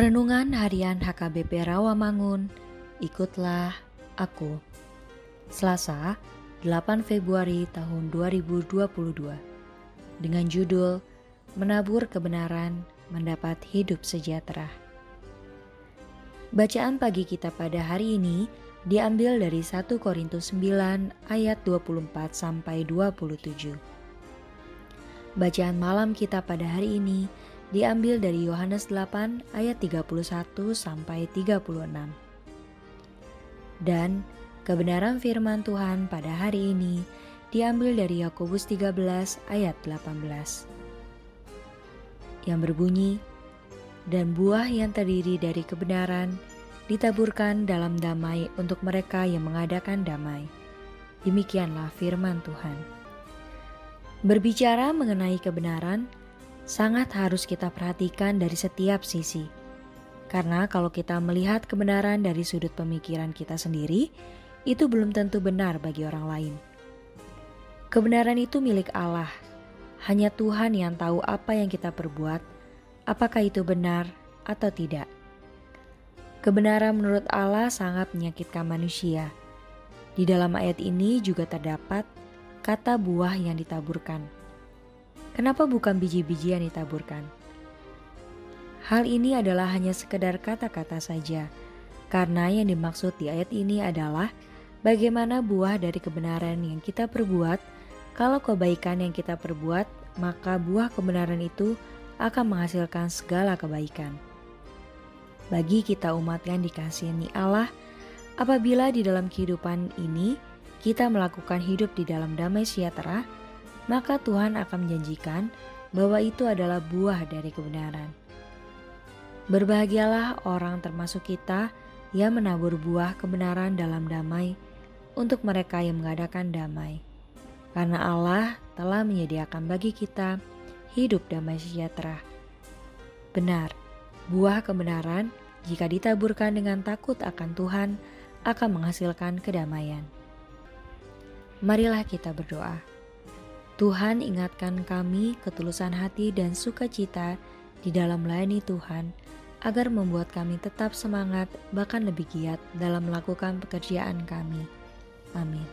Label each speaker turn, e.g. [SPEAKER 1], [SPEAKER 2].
[SPEAKER 1] Renungan Harian HKBP Rawamangun, ikutlah aku. Selasa, 8 Februari tahun 2022. Dengan judul Menabur Kebenaran Mendapat Hidup Sejahtera. Bacaan pagi kita pada hari ini diambil dari 1 Korintus 9 ayat 24 sampai 27. Bacaan malam kita pada hari ini diambil dari Yohanes 8 ayat 31 sampai 36. Dan kebenaran firman Tuhan pada hari ini diambil dari Yakobus 13 ayat 18. Yang berbunyi, dan buah yang terdiri dari kebenaran ditaburkan dalam damai untuk mereka yang mengadakan damai. Demikianlah firman Tuhan. Berbicara mengenai kebenaran, sangat harus kita perhatikan dari setiap sisi. Karena kalau kita melihat kebenaran dari sudut pemikiran kita sendiri, itu belum tentu benar bagi orang lain. Kebenaran itu milik Allah. Hanya Tuhan yang tahu apa yang kita perbuat, apakah itu benar atau tidak. Kebenaran menurut Allah sangat menyakitkan manusia. Di dalam ayat ini juga terdapat kata buah yang ditaburkan Kenapa bukan biji-bijian ditaburkan? Hal ini adalah hanya sekedar kata-kata saja, karena yang dimaksud di ayat ini adalah bagaimana buah dari kebenaran yang kita perbuat. Kalau kebaikan yang kita perbuat, maka buah kebenaran itu akan menghasilkan segala kebaikan. Bagi kita umat yang dikasihani Allah, apabila di dalam kehidupan ini kita melakukan hidup di dalam damai sejahtera, maka Tuhan akan menjanjikan bahwa itu adalah buah dari kebenaran. Berbahagialah orang termasuk kita yang menabur buah kebenaran dalam damai untuk mereka yang mengadakan damai. Karena Allah telah menyediakan bagi kita hidup damai sejahtera. Benar, buah kebenaran jika ditaburkan dengan takut akan Tuhan akan menghasilkan kedamaian. Marilah kita berdoa. Tuhan ingatkan kami ketulusan hati dan sukacita di dalam melayani Tuhan, agar membuat kami tetap semangat, bahkan lebih giat dalam melakukan pekerjaan kami. Amin.